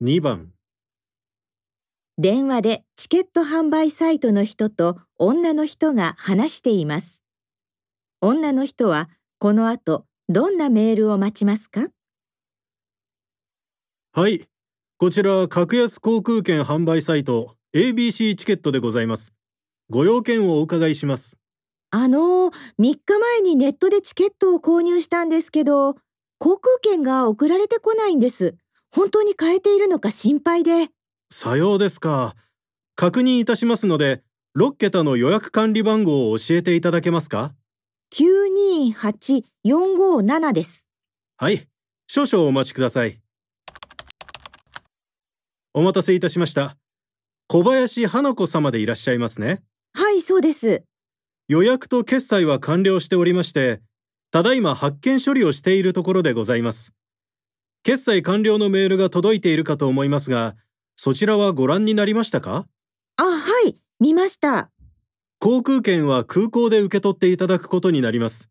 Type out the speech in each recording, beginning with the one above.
2番電話でチケット販売サイトの人と女の人が話しています。女の人はこの後どんなメールを待ちますか？はい。こちら、格安航空券販売サイト ABC チケットでございます。ご用件をお伺いします。あのー、3日前にネットでチケットを購入したんですけど、航空券が送られてこないんです。本当に買えているのか心配で。さようですか。確認いたしますので、6桁の予約管理番号を教えていただけますか？928457です。はい。少々お待ちください。お待たせいたしました。小林花子様でいらっしゃいますね。はい、そうです。予約と決済は完了しておりまして、ただいま発券処理をしているところでございます。決済完了のメールが届いているかと思いますが、そちらはご覧になりましたか？あ、はい、見ました。航空券は空港で受け取っていただくことになります。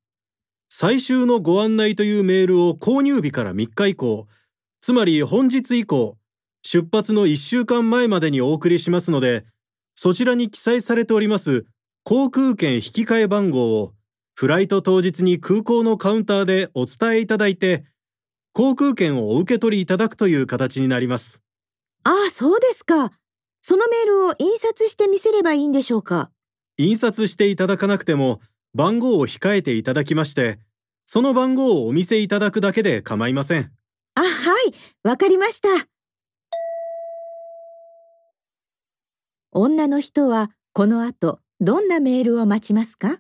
最終のご案内というメールを購入日から3日以降、つまり本日以降、出発の1週間前までにお送りしますので、そちらに記載されております航空券引き換え番号をフライト当日に空港のカウンターでお伝えいただいて、航空券をお受け取りいただくという形になります。ああ、そうですか。そのメールを印刷して見せればいいんでしょうか？印刷していただかなくても番号を控えていただきまして、その番号をお見せいただくだけで構いません。あ、はい、わかりました。女の人はこの後どんなメールを待ちますか？